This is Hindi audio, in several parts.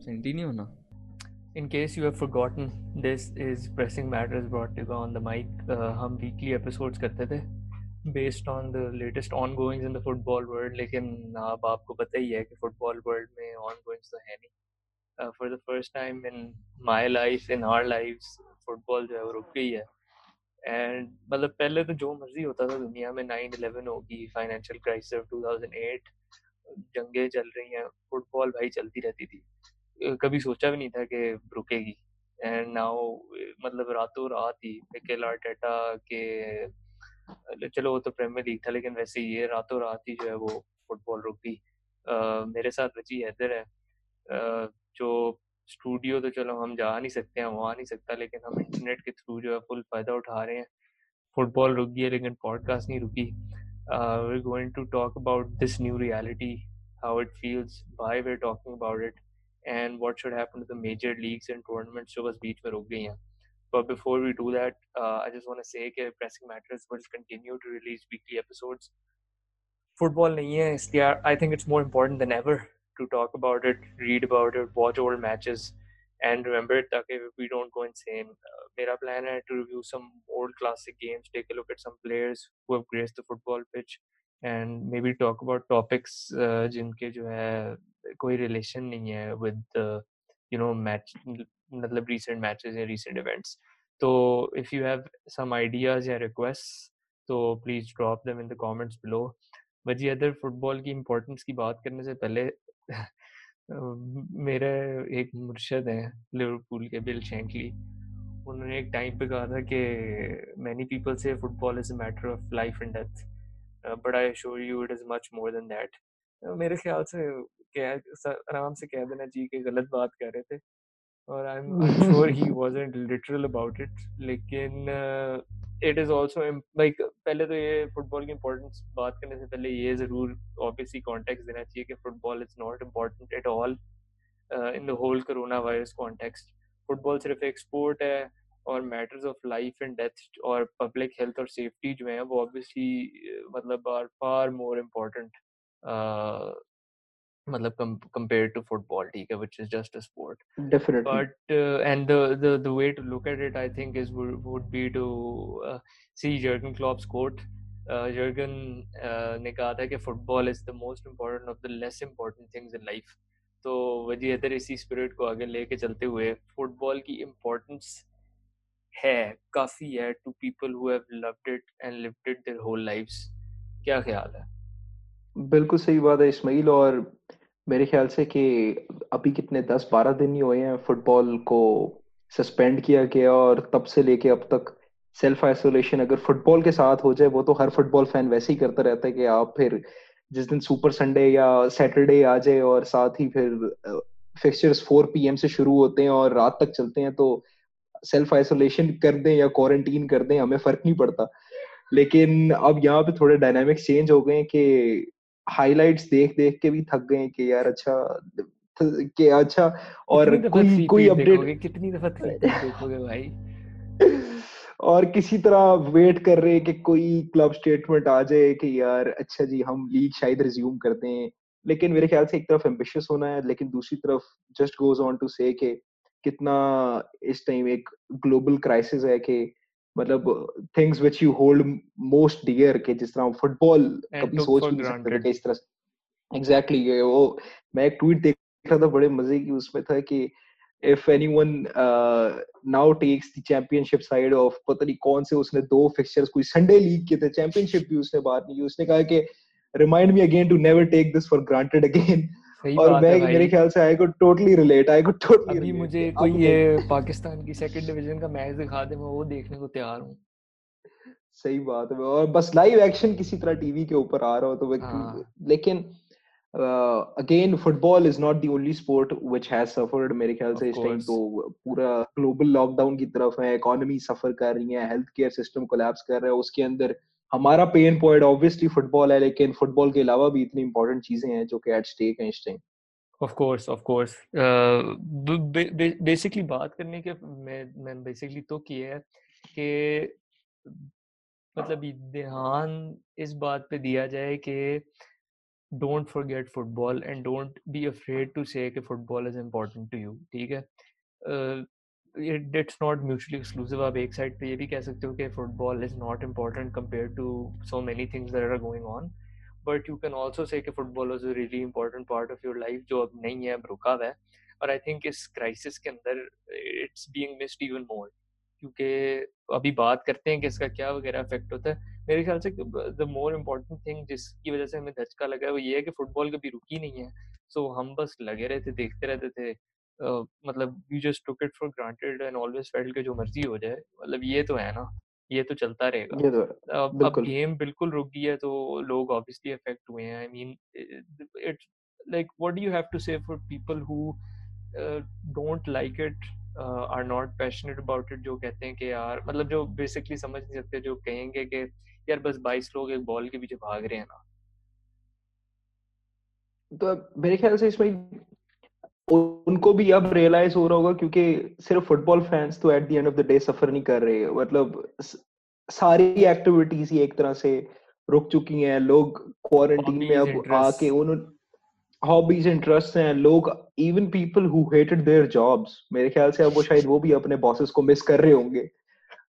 सेंटी होना in case you have forgotten this is pressing matters brought to on the mic हम वीकली एपिसोड्स करते थे based on the latest on goings in the football world लेकिन अब आपको पता ही है कि फुटबॉल वर्ल्ड में ऑन गोइंग्स तो है नहीं. For the first time in my life in our life football जो है वो रुक गई है. एंड मतलब पहले तो जो मर्ज़ी होता था दुनिया में नाइन इलेवन होगी financial crisis two thousand eight जंगे चल रही हैं फुटबॉल भाई चलती रहती थी. कभी सोचा भी नहीं था कि रुकेगी। एंड नाउ मतलब रातों रात ही मिकेल आर्टेटा के चलो वो तो प्रीमियर लीग था, लेकिन वैसे ये रातों रात ही जो है वो फुटबॉल रुक गई मेरे साथ बची हैदर है। जो स्टूडियो तो चलो हम जा नहीं सकते हैं वहाँ नहीं सकता, लेकिन हम इंटरनेट के थ्रू जो है फुल फ़ायदा उठा रहे हैं। फुटबॉल रुक गई है, लेकिन पॉडकास्ट नहीं रुकी। We going to talk about this new reality how it feels why we talking about it and what should happen to the major leagues and tournaments जो बस बीच में रुक गई हैं but before we do that uh, I just want to say that pressing matters will continue to release weekly episodes football नहीं है इसलिए I think it's more important than ever to talk about it read about it watch old matches and remember it that we don't go insane uh, मेरा plan है to review some old classic games take a look at some players who have graced the football pitch And maybe talk about topics जिनके जो है, कोई रिलेशन नहीं है विद, यू नो, मैच मतलब रीसेंट मैचेस या रीसेंट इवेंट्स। तो if you have some ideas या रिक्वेस्ट तो please drop them in the comments below. वजी अदर फुटबॉल की इम्पोर्टेंस की बात करने से पहले मेरे एक मुर्शद हैं, लिवरपूल के, बिल शेंकली उन्होंने एक टाइम पे कहा था कि मैनी पीपल से football is a matter of life and death but I sure you it is much more than that मेरे ख्याल से कह आराम से कह देना चाहिए कि गलत बात कर रहे थे। और I am sure he wasn't literal about it लेकिन इट इज़ आल्सो लाइक पहले तो ये फुटबॉल की इंपॉर्टेंस बात करने से पहले ये ज़रूर ऑब्वियसली कॉन्टेक्स्ट देना चाहिए कि football is not important at all in the whole corona virus context football सिर्फ़ एक स्पोर्ट है और matters of life and death और पब्लिक हेल्थ और सेफ्टी जो है वो ऑब्वियसली मतलब आर फार मोर इम्पोर्टेंट मतलब कंपेयर टू फुटबॉल ठीक है which is just a sport definitely but and the the the way to look at it I think is would be to see Jurgen Klopp's quote Jurgen ने कहा था कि football is the most important of the less important things in life तो वजी इधर इसी स्पिरिट को आगे लेके चलते हुए फुटबॉल की इम्पोर्टेंस है, काफ़ी है to people who have loved it and lived it their whole lives क्या ख्याल है? बिल्कुल सही बात है इस्माइल और मेरे ख्याल से कि अभी कितने दस बारह दिन ही हुए हैं फुटबॉल को सस्पेंड किया गया और तब से लेके अब तक सेल्फ आइसोलेशन अगर फुटबॉल के साथ हो जाए, वो तो हर फुटबॉल फ़ैन वैसे ही करता रहता है कि आप फिर जिस दिन सुपर संडे या सैटरडे आ जाए और साथ ही फिर फिक्सचर्स फोर पीएम से शुरू होते हैं और रात तक चलते हैं तो सेल्फ आइसोलेशन कर दें या क्वारंटीन कर दें हमें फ़र्क नहीं पड़ता। लेकिन अब यहाँ पे थोड़े डायनामिक्स चेंज हो गए कि हाइलाइट्स देख देख के भी थक गए कि यार अच्छा कि अच्छा और कोई कोई अपडेट कितनी दफ़ा देखोगे भाई? और किसी तरह वेट कर रहे हैं कि कोई क्लब स्टेटमेंट आ जाए कि यार अच्छा जी हम लीग शायद रिज्यूम करते हैं लेकिन मेरे ख्याल से एक तरफ़ एम्बिशियस होना है लेकिन दूसरी तरफ़ जस्ट गोज ऑन टू से कि कितना इस टाइम एक ग्लोबल क्राइसिस है कि मतलब things which you hold most dear के जिस तरह फुटबॉल कभी सोच भी नहीं सकते थे इस तरह एग्जैक्टली वो मैं एक ट्वीट देख रहा था बड़े मज़े की उसमें था कि if anyone uh, now takes the championship side of पता नहीं कौन से उसने दो फिक्सचर्स कोई संडे लीग के थे चैंपियनशिप भी उसने बात नहीं की उसने कहा कि remind me again to never take this for granted again और मैं मेरे ख्याल से I could totally relate I could totally अभी मुझे कोई ये पाकिस्तान की सेकंड डिवीज़न का मैच दिखा दे मैं वो देखने को तैयार हूँ। सही बात है। और बस लाइव एक्शन किसी तरह टीवी के ऊपर आ रहा हो तो हाँ. लेकिन again football is not the only sport which has suffered मेरे ख्याल से इस टाइम तो पूरा ग्लोबल लॉकडाउन की तरफ़ है इकोनॉमी सफ़र कर रही है हेल्थ केयर सिस्टम कोलैप्स कर रहा है उसके अंदर हमारा पेन पॉइंट ऑब्वियसली फुटबॉल है, लेकिन फुटबॉल के अलावा भी इतनी इंपॉर्टेंट चीज़ें हैं जो कि एट स्टेक हैं इस time of course of course basically बात करने के, मैं मैं बेसिकली तो किया है कि मतलब ध्यान इस बात पे दिया जाए कि don't forget football and don't be afraid to say football is important to you ठीक है? इट्स नॉट म्यूचुअली एक्सक्लूसिव आप एक साइड पे ये भी कह सकते हो कि football is not important compare to so many things that are going on but you can also say football is a really important part of your life जो अब नहीं है अब रुका हुआ है. और आई थिंक इस क्राइसिस के अंदर it's being missed even more क्योंकि अभी बात करते हैं कि इसका क्या वगैरह इफ़ेक्ट होता है. मेरे ख्याल से द मोर इम्पोर्टेंट थिंग जिसकी वजह से हमें धचका लगा है वो ये है कि फुटबॉल कभी रुकी नहीं है. सो so, हम बस लगे रहते देखते रहते थे. मतलब we just took it for granted and always felt के जो मर्ज़ी हो जाए मतलब ये तो है ना ये तो चलता रहेगा। ये तो अब अब गेम बिल्कुल रुक गई है तो लोग ऑब्वियसली अफेक्ट हुए हैं I mean it's like what do you have to say for people who don't like it are not passionate about it जो कहते हैं कि यार मतलब जो बेसिकली समझ नहीं सकते जो कहेंगे कि यार बस 22 लोग एक बॉल के पीछे भाग रहे हैं ना। तो मेरे ख्याल से इसमें उनको भी अब रियलाइज़ हो रहा होगा क्योंकि सिर्फ़ फुटबॉल फैंस तो at the end of the day suffer नहीं कर रहे। मतलब सारी एक्टिविटीज़ ही एक तरह से रुक चुकी हैं। लोग क्वारंटीन में अब आके उन्होंने हॉबीज इंटरेस्ट हैं। लोग even people who hated their jobs मेरे ख्याल से अब वो शायद वो भी अपने बॉसेस को मिस कर रहे होंगे।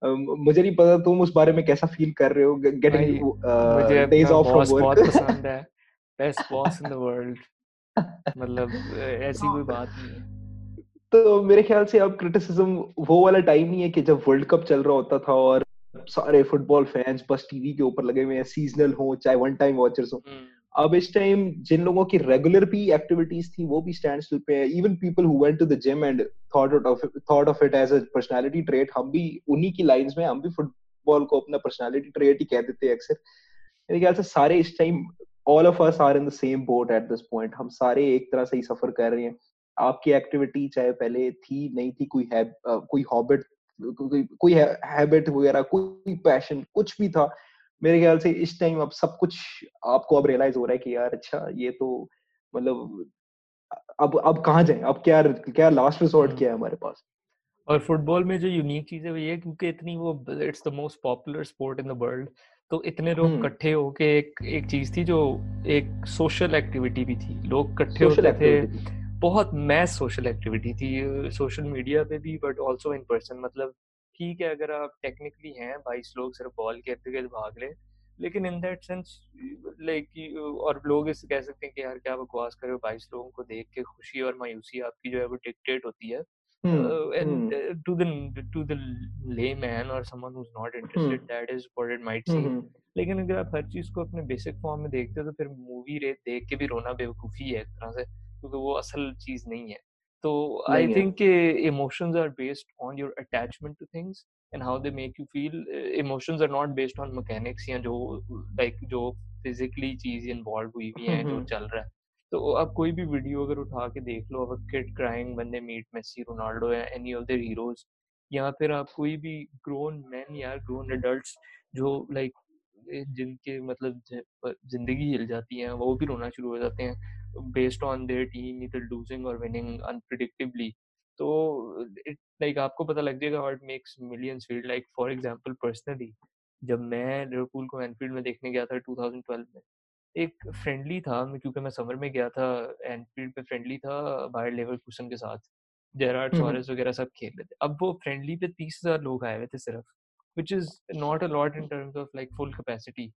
मुझे नहीं पता तुम उस बारे में कैसा फील कर रहे हो। Getting days off from work best boss in the world मतलब ऐसी कोई बात नहीं है। तो मेरे ख्याल से अब क्रिटिसिज्म वो वाला टाइम नहीं है कि जब वर्ल्ड कप चल रहा होता था और सारे फुटबॉल फैंस बस टीवी के ऊपर लगे हुए हैं सीजनल हो चाहे वन टाइम वॉचर्स हो। अब इस टाइम जिन लोगों की रेगुलर भी एक्टिविटीज़ थी वो भी स्टैंड स्टिल पे है। Even people who went to the gym and thought of thought of it as a personality trait हम भी उन्हीं की लाइंस में हम भी फुटबॉल को अपना पर्सनालिटी ट्रेट ही कह देते हैं अक्सर। मेरे ख्याल से सारे इस time all of us are in the same boat at this point हम सारे एक तरह से ही सफ़र कर रहे हैं। आपकी एक्टिविटी चाहे पहले थी नहीं थी कोई है कोई हॉबिट कोई हैबिट वगैरह कोई पैशन कुछ भी था मेरे ख्याल से इस टाइम अब सब कुछ आपको अब रियलाइज़ हो रहा है कि यार अच्छा ये तो मतलब अब अब कहाँ जाए? अब क्या क्या लास्ट रिसोर्ट क्या है हमारे पास? और फुटबॉल में जो यूनिक चीज़ है वो ये क्योंकि इतनी वो it's the most popular sport in the world तो इतने लोग इकट्ठे होके एक एक चीज़ थी जो एक सोशल एक्टिविटी भी थी। लोग इकट्ठे होते थे। बहुत मैस सोशल एक्टिविटी थी। सोशल मीडिया पे भी बट ऑल्सो इन पर्सन मतलब ठीक है अगर आप टेक्निकली हैं बाईस लोग सिर्फ़ बॉल के इर्द गिर्द भाग रहे लेकिन इन दैट सेंस लाइक और लोग इस कह सकते हैं कि यार क्या बकवास करे बाईस लोगों को देख के खुशी और मायूसी आपकी जो है वो डिक्टेट होती है। And to the to the layman or someone who's not interested hmm. that is what it might seem. hmm. लेकिन अगर आप हर चीज़ को अपने बेसिक फॉर्म में देखते हो तो फिर मूवी रे देख के भी रोना बेवकूफ़ी है एक तरह से क्योंकि वो असल चीज़ नहीं है। तो I think emotions are based on your attachment to things and how they make you feel emotions are not based on mechanics या जो लाइक जो फिजिकली चीज़ इन्वॉल्व हुई हुई है जो चल रहा है। तो आप कोई भी वीडियो अगर उठा के देख लो अब kid crying they meet Messi, Ronaldo या any of their heroes या फिर आप कोई भी ग्रोन मैन या ग्रोन एडल्ट्स जो लाइक जिनके मतलब ज़िंदगी हिल जाती है वो भी रोना शुरू हो जाते हैं बेस्ड ऑन देयर टीम इधर लूजिंग और विनिंग अनप्रिडिक्टिवली तो इट लाइक आपको पता लग जाएगा it makes millions feel like for example personally जब मैं लिवरपूल को एनफील्ड में देखने गया था 2012 में एक फ्रेंडली था क्योंकि मैं समर में गया था एनफील्ड पे फ्रेंडली था बायर लेवल कुशन के साथ जेरार्ड सॉरेस वगैरह सब खेल रहे थे। अब वो फ्रेंडली पे तीस हज़ार लोग आए हुए थे सिर्फ़ which is not a lot in terms of like full capacity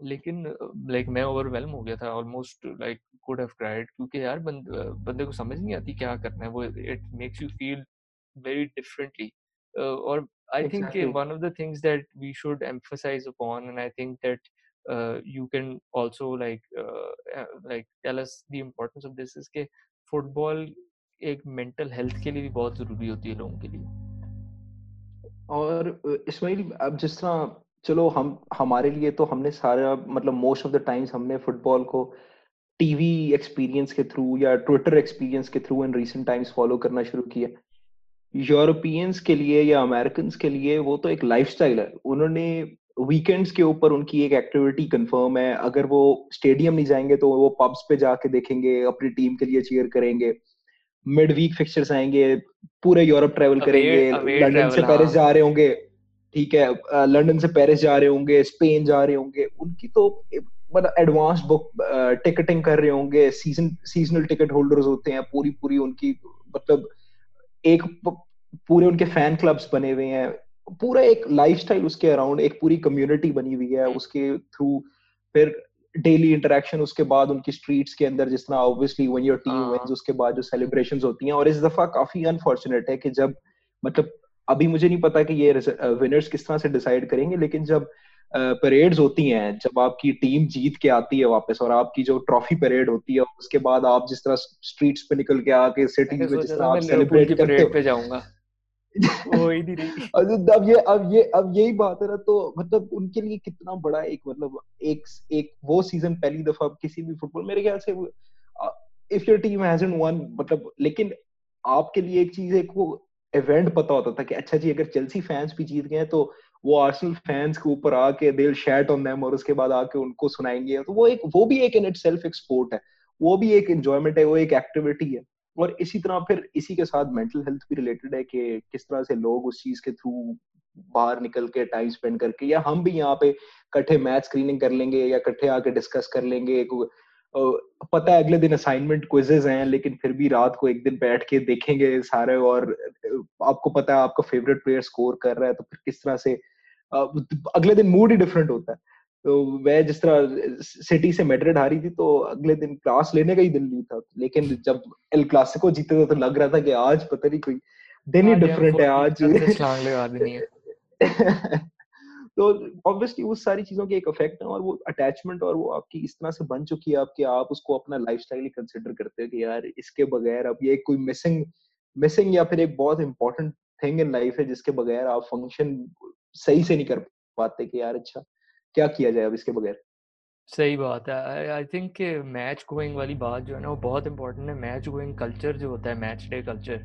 लेकिन लाइक like, मैं ओवरवेलम हो गया था almost like could have cried क्योंकि यार बंद, बंदे को समझ नहीं आती क्या करना है वो it makes you feel very differently और I think one of the things that we should emphasise upon and I think that you can also like uh, like tell us the importance of this is कि फुटबॉल एक मेंटल हेल्थ के लिए भी बहुत ज़रूरी होती है लोगों के लिए। और इस्माइल अब जिस तरह चलो हम हमारे लिए तो हमने सारा मतलब मोस्ट ऑफ़ द टाइम्स हमने फुटबॉल को टीवी एक्सपीरियंस के थ्रू या ट्विटर एक्सपीरियंस के through in recent times follow करना शुरू किया। यूरोपियंस के लिए या अमेरिकन के लिए वो तो एक लाइफस्टाइल है। उन्होंने वीकेंड्स के ऊपर उनकी एक एक्टिविटी कंफर्म है। अगर वो स्टेडियम नहीं जाएँगे तो वो पब्स पे जाके देखेंगे अपनी टीम के लिए चीयर करेंगे। मिड वीक फिक्चर्स आएँगे पूरे यूरोप ट्रेवल करेंगे। लंदन से पेरिस जा रहे होंगे ठीक है। लंदन से पेरिस जा रहे होंगे स्पेन जा रहे होंगे। उनकी तो मतलब एडवांस बुक टिकटिंग कर रहे होंगे। सीज़न सीजनल टिकट होल्डर्स होते हैं पूरी पूरी उनकी मतलब एक पूरे उनके फ़ैन क्लब्स बने हुए हैं। पूरा एक लाइफस्टाइल उसके अराउंड एक पूरी कम्युनिटी बनी हुई है उसके थ्रू फिर डेली इंटरेक्शन उसके बाद उनकी स्ट्रीट्स के अंदर जिस तरह obviously when your team wins उसके बाद जो सेलिब्रेशंस होती हैं और इस दफ़ा काफ़ी अनफॉर्चुनेट है कि जब मतलब अभी मुझे नहीं पता कि ये विनर्स किस तरह से डिसाइड करेंगे लेकिन जब परेड्स होती हैं जब आपकी टीम जीत के आती है वापस और आपकी जो ट्रॉफी परेड होती है उसके बाद आप जिस तरह स्ट्रीट्स पे निकल के आके सिटी में जिस तरह आप सेलिब्रेट करते हो। ही नहीं अब ये अब ये अब यही बात है ना तो मतलब उनके लिए कितना बड़ा एक मतलब एक एक वो सीज़न पहली दफ़ा किसी भी फुटबॉल मेरे ख्याल से if your team hasn't won मतलब लेकिन आपके लिए एक चीज़ एक वो इवेंट पता होता था कि अच्छा जी अगर चेल्सी फैंस भी जीत गए तो वो आर्सेनल फैंस के ऊपर आके दिल शैट ऑन देम और उसके बाद आके उनको सुनाएँगे। तो वो एक वो भी एक इन इट सेल्फ एक स्पोर्ट है। वो भी एक एंजॉयमेंट है वो एक एक्टिविटी है। और इसी तरह फिर इसी के साथ मेंटल हेल्थ भी रिलेटेड है कि किस तरह से लोग उस चीज़ के थ्रू बाहर निकल के टाइम स्पेंड करके, या हम भी यहाँ पे कट्ठे मैच स्क्रीनिंग कर लेंगे या कट्ठे आके डिस्कस कर लेंगे पता है अगले दिन असाइनमेंट क्विजेज हैं, लेकिन फिर भी रात को एक दिन बैठ के देखेंगे सारे और आपको पता है आपका फेवरेट प्लेयर स्कोर कर रहा है तो फिर किस तरह से अगले दिन मूड ही डिफरेंट होता है। तो मैं जिस तरह सिटी से मेड्रिड हारी थी तो अगले दिन क्लास लेने का ही दिल नहीं था। लेकिन जब एल क्लासिको जीते थे तो लग रहा था कि आज पता नहीं कोई दिन ही डिफरेंट है आज। तो ऑब्वियसली उस सारी चीज़ों के एक इफ़ेक्ट है और वो अटैचमेंट और वो आपकी इस तरह से बन चुकी है आपके आप उसको अपना लाइफस्टाइल ही कंसिडर करते हो कि यार इसके बगैर अब ये कोई मिसिंग मिसिंग या फिर एक बहुत इंपॉर्टेंट थिंग इन लाइफ है जिसके बगैर आप फ़ंक्शन सही से नहीं कर पाते कि यार अच्छा क्या किया जाए अब इसके बगैर? सही बात है। आई थिंक मैच गोइंग वाली बात जो है ना वो बहुत इंपॉर्टेंट है। मैच गोइंग कल्चर जो होता है मैच डे कल्चर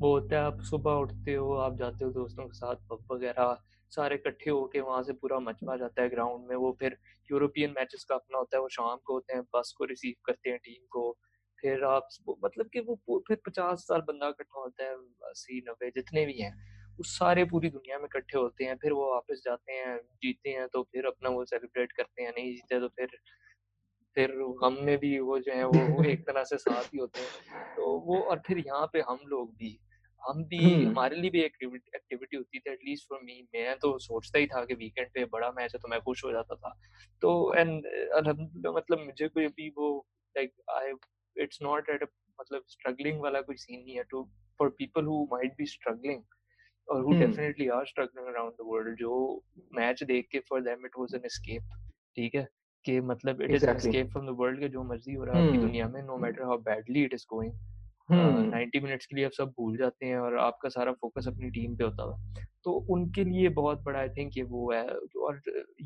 वो होता है आप सुबह उठते हो, आप जाते हो दोस्तों के साथ पब वगैरह, सारे इकट्ठे होके वहाँ से पूरा मचवा जाता है ग्राउंड में। वो फिर यूरोपियन मैचेस का अपना होता है, वो शाम को होते हैं बस को रिसीव करते हैं टीम को। फिर आप मतलब कि वो फिर पचास साल बंदा इकट्ठा होता है, अस्सी, नब्बे, जितने भी हैं। वो सारे पूरी दुनिया में इकट्ठे होते हैं फिर वो वापस जाते हैं जीते हैं तो फिर अपना वो सेलिब्रेट करते हैं नहीं जीते तो फिर फिर हम में भी वो जो है वो एक तरह से साथ ही होते हैं तो वो और फिर यहाँ पे हम लोग भी हम भी हम्म। हमारे लिए भी एक एक्टिविटी होती थी एटलीस्ट फॉर मी मैं तो सोचता ही था कि वीकेंड पे बड़ा मैच है तो मैं खुश हो जाता था तो एंड मतलब मुझे कोई भी वो like I it's not at मतलब स्ट्रगलिंग वाला कोई सीन नहीं है to for people who might be struggling और who definitely are struggling around the world जो मैच देख के for them it was an escape ठीक है? कि मतलब it is an escape from the world के जो मर्ज़ी हो रहा है आपकी हम्म। दुनिया में no matter how badly it is going ninety minutes के लिए आप सब भूल जाते हैं और आपका सारा फोकस अपनी टीम पे होता था तो उनके लिए बहुत बड़ा आई थिंक ये वो है और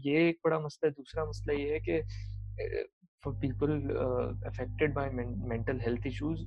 ये एक बड़ा मसला है दूसरा मसला ये है कि for people affected by mental health issues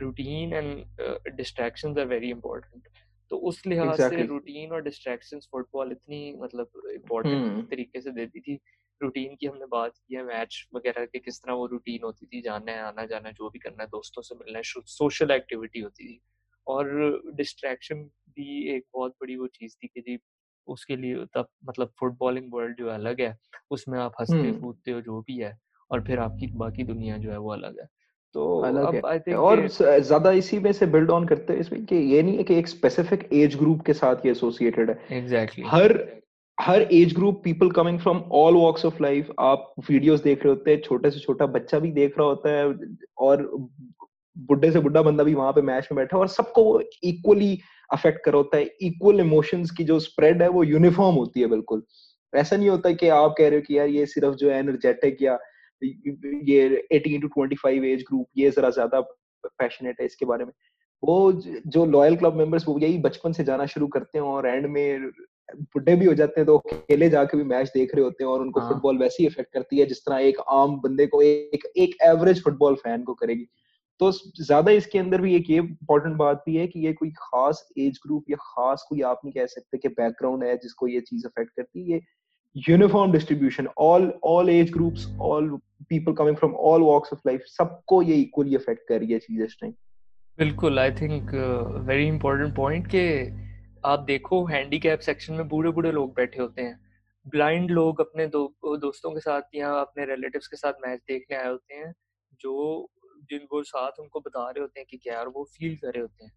routine and distractions are very important तो उस लिहाज exactly. से रूटीन और डिस्ट्रैक्शंस फुटबॉल इतनी मतलब इम्पोर्टेंट hmm. तरीके से देती थी रूटीन की हमने बात की है मैच वगैरह की किस तरह वो रूटीन होती थी जाना है आना जाना जो भी करना है दोस्तों से मिलना है सोशल एक्टिविटी होती थी और डिस्ट्रैक्शन भी एक बहुत बड़ी वो चीज़ थी कि जी उसके लिए तब मतलब फुटबॉलिंग वर्ल्ड जो अलग है उसमें आप हँसते कूदते हो जो भी है और फिर आपकी बाकी दुनिया जो है वो अलग है तो अलग है। और ज़्यादा इसी में से बिल्ड ऑन करते हैं इसमें कि ये नहीं है कि एक स्पेसिफिक एज ग्रुप के साथ ये एसोसिएटेड है। Exactly exactly. हर हर age group people coming from all walks of life आप वीडियोस देख रहे होते हैं छोटे से छोटा बच्चा भी देख रहा होता है और बुढ़े से बुढ़ा बंदा भी वहाँ पे मैच में बैठा और सबको वो इक्वली अफेक्ट कर होता है। इक्वल इमोशंस की जो स्प्रेड है वो यूनिफॉर्म होती है बिल्कुल। ऐसा नहीं होता कि आप कह रहे हो कि यार ये सिर्फ़ जो है एनर्जेटिक या ये 18 टू 25 एज ग्रुप ये जरा ज़्यादा पैशनेट है इसके बारे में। वो जो लॉयल क्लब मेंबर्स वो यही बचपन से जाना शुरू करते हैं और एंड में बुढ़े भी हो जाते हैं तो अकेले जाके भी मैच देख रहे होते हैं और उनको. फुटबॉल वैसे ही इफ़ेक्ट करती है जिस तरह एक आम बंदे को एक एक एवरेज फुटबॉल फ़ैन को करेगी। तो ज़्यादा इसके अंदर भी एक ये इंपॉर्टेंट बात भी है कि ये कोई खास एज ग्रुप या खास कोई आप नहीं कह सकते कि बैकग्राउंड है जिसको ये चीज़ अफेक्ट करती है। ये uniform distribution all all age groups all people coming from all walks of life सबको ये इक्वली अफेक्ट कर रही है चीज़ इस टाइम बिल्कुल I think very important point के आप देखो हैंडीकैप सेक्शन में बूढ़े बूढ़े लोग बैठे होते हैं। ब्लाइंड लोग अपने दो, दोस्तों के साथ या अपने रिलेटिव्स के साथ मैच देखने आए होते हैं, जो जिन वो साथ उनको बता रहे होते हैं कि क्या यार वो फील कर रहे होते हैं।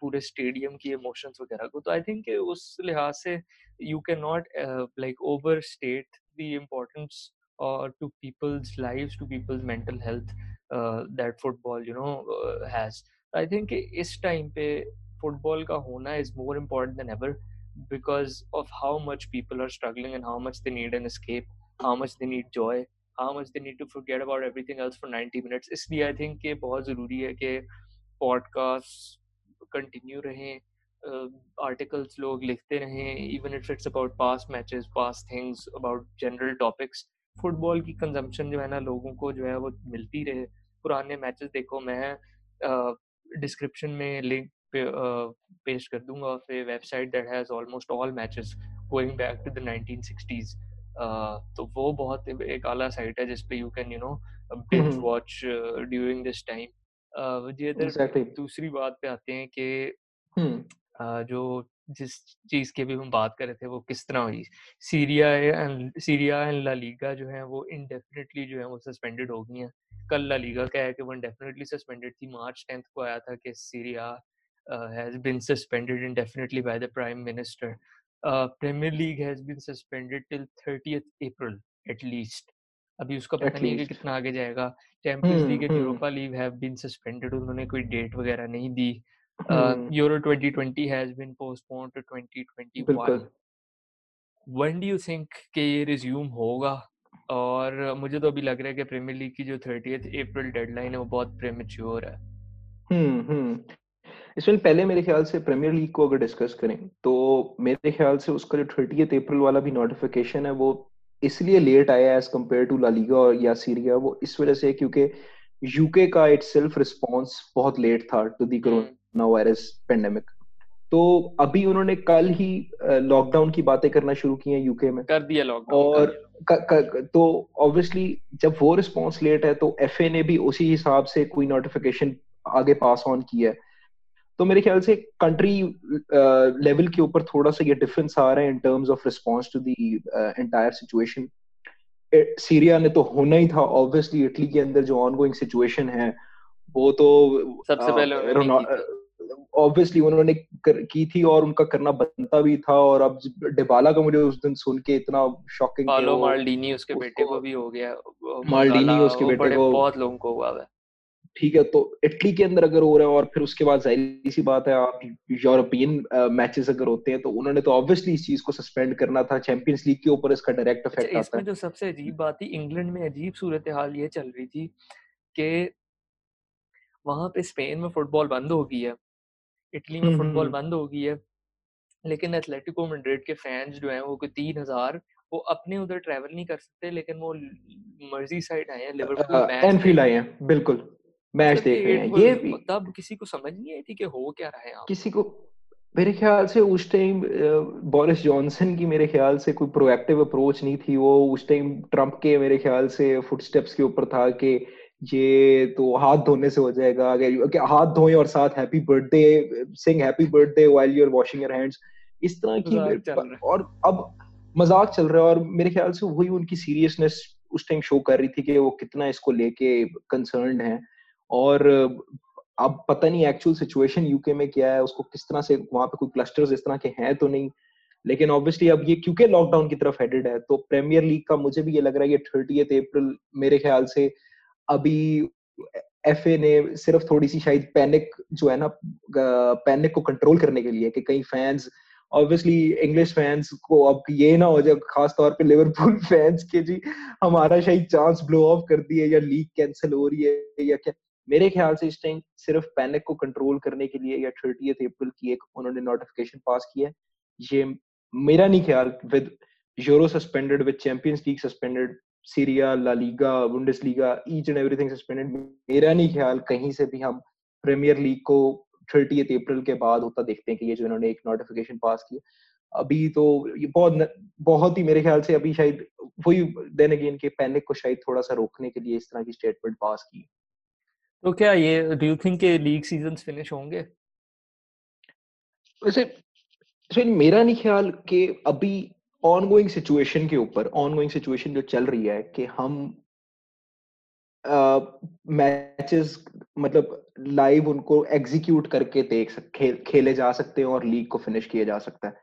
पूरे स्टेडियम की इमोशंस वगैरह को तो आई थिंक उस लिहाज से you can not like overstate the importance और to people's lives to people's mental health that football you know has I think इस टाइम पे फुटबॉल का होना is more important than ever because of how much people are struggling and how much they need an escape, how much they need joy, how much they need to forget about everything else for 90 minutes. इसलिए आई थिंक कि बहुत ज़रूरी है कि पॉडकास्ट कंटिन्यू रहें आर्टिकल्स लोग लिखते रहें even if it's about past matches past things about general topics football की कंजम्पशन जो है ना लोगों को जो है वो मिलती रहे। पुराने मैचेस देखो मैं डिस्क्रिप्शन में लिंक पे पेस्ट कर दूँगा फिर website that has almost all matches going back to the 1960s तो वो बहुत एक आला साइट है जिसपे you can you know binge watch during this time जी इधर दूसरी बात पे आते हैं कि जो जिस चीज़ के भी हम बात कर रहे थे वो किस तरह हुई? Serie A and Serie A and La Liga जो है वो इनडेफिनेटली जो है वो सस्पेंडेड हो गई हैं। कल ला लीगा क्या है कि वो इनडेफिनेटली सस्पेंडेड थी। मार्च टेंथ को आया था कि Serie A has been suspended the prime minister uh, premier league has been suspended till 30th april at least अभी उसका पता नहीं है कि कितना आगे जाएगा। Champions League and Europa League have been suspended उन्होंने कोई डेट वगैरह नहीं दी। Euro 2020 has been postponed to 2021 when do you think कि ये रिज्यूम होगा? और मुझे तो अभी लग रहा है कि प्रीमियर लीग की जो 30th अप्रैल डेडलाइन है वो बहुत प्रीमेच्योर है। हम्म हम्म। इसमें पहले मेरे ख्याल से प्रीमियर लीग को अगर डिस्कस करें तो मेरे ख्याल से उसका जो थर्टी अप्रैल वाला भी नोटिफिकेशन है वो इसलिए लेट आया एज कंपेयर टू लालीगा और या सीरिया वो इस वजह से क्योंकि यूके का इट सेल्फ रिस्पॉन्स बहुत लेट था to the corona virus pandemic तो अभी उन्होंने कल ही लॉकडाउन की बातें करना शुरू की हैं यूके में। कर दिया लॉकडाउन और क, क, तो ऑब्वियसली जब वो रिस्पॉन्स लेट है तो एफए ने भी उसी हिसाब से कोई नोटिफिकेशन आगे पास ऑन किया है। तो मेरे ख्याल से कंट्री लेवल के ऊपर थोड़ा सा ये डिफरेंस आ रहा है in terms of response to the entire situation Serie A ने तो होना ही था ऑब्वियसली इटली के अंदर जो ऑनगोइंग सिचुएशन है वो तो सबसे पहले ऑब्वियसली उन्होंने कर, की थी और उनका करना बनता भी था और अब डिबाला का मुझे उस दिन सुन के इतना शॉकिंग पालो उसके बेटे को भी हो गया मार्लिनी उसके बेटे को बहुत लोगों को हुआ है। ठीक है तो इटली के अंदर अगर हो रहा है और फिर उसके बाद ज़ाहिर सी बात है आप यूरोपियन मैचेस अगर होते हैं तो उन्होंने तो ऑब्वियसली इस चीज़ को सस्पेंड करना था चैंपियंस लीग के ऊपर इसका डायरेक्ट इफ़ेक्ट अच्छा, आता है। जो सबसे अजीब बात थी इंग्लैंड में अजीब सूरत हाल ये चल रही थी कि वहाँ पे स्पेन में फुटबॉल बंद हो गई है इटली में फुटबॉल बंद हो गई है लेकिन एथलेटिको मैड्रिड के फैंस जो हैं वो कोई तीन हज़ार वो अपने उधर ट्रैवल नहीं कर सकते लेकिन वो मर्ज़ी साइड आए हैं लिवरपूल मैच एनफील्ड आए हैं बिल्कुल। मैच देख रहे हैं। ये भी तब किसी को समझ नहीं आई थी कि हो क्या रहा है किसी को मेरे ख्याल से उस टाइम बोरिस जॉनसन की मेरे ख्याल से कोई प्रोएक्टिव अप्रोच नहीं थी। वो उस टाइम ट्रंप के मेरे ख्याल से फुटस्टेप्स के ऊपर था कि ये तो हाथ धोने से हो जाएगा अगर हाथ धोए और साथ happy birthday sing happy birthday while you are washing your hands इस तरह की और अब मज़ाक चल रहा है और मेरे ख्याल से वही उनकी सीरियसनेस उस टाइम शो कर रही थी कि वो कितना इसको लेके कंसर्न है। और, अब पता नहीं एक्चुअल सिचुएशन यूके में क्या है, उसको किस तरह से वहाँ पे कोई क्लस्टर्स इस तरह के हैं तो नहीं। लेकिन ऑब्वियसली अब ये, क्योंकि लॉकडाउन की तरफ़ हेडेड है तो प्रीमियर लीग का मुझे भी ये लग रहा है कि थर्टी अप्रैल मेरे ख्याल से अभी एफए ने सिर्फ़ थोड़ी सी शायद पैनिक जो है ना पैनिक को कंट्रोल करने के लिए कि कई फैंस ऑब्वियसली इंग्लिश फैंस को अब ये ना हो जाए खास तौर पे लिवरपूल फैंस के जी, हमारा शायद चांस ब्लो ऑफ़ कर दिए या लीग कैंसिल हो रही है या क्या। मेरे ख्याल से इस टाइम सिर्फ़ पैनिक को कंट्रोल करने के लिए या थर्टी अप्रैल की एक उन्होंने नोटिफिकेशन पास किया है। ये मेरा नहीं ख्याल with Euro suspended with Champions League suspended Serie A La Liga Bundesliga each and everything suspended मेरा नहीं ख्याल कहीं से भी हम प्रीमियर लीग को थर्टी अप्रैल के बाद होता देखते हैं कि ये जो इन्होंने एक नोटिफिकेशन पास किया अभी तो ये बहुत बहुत ही मेरे ख्याल से अभी शायद वही देन अगेन के पैनिक को शायद थोड़ा सा रोकने के लिए इस तरह की स्टेटमेंट पास की। तो क्या ये डू यू थिंक के लीग सीजंस फिनिश होंगे? वैसे मेरा नहीं ख्याल कि अभी ऑनगोइंग सिचुएशन के ऊपर ऑनगोइंग सिचुएशन जो चल रही है कि हम मैचेस uh, मतलब लाइव उनको एग्जीक्यूट करके देख सक खे, खेले जा सकते हैं और लीग को फिनिश किया जा सकता है।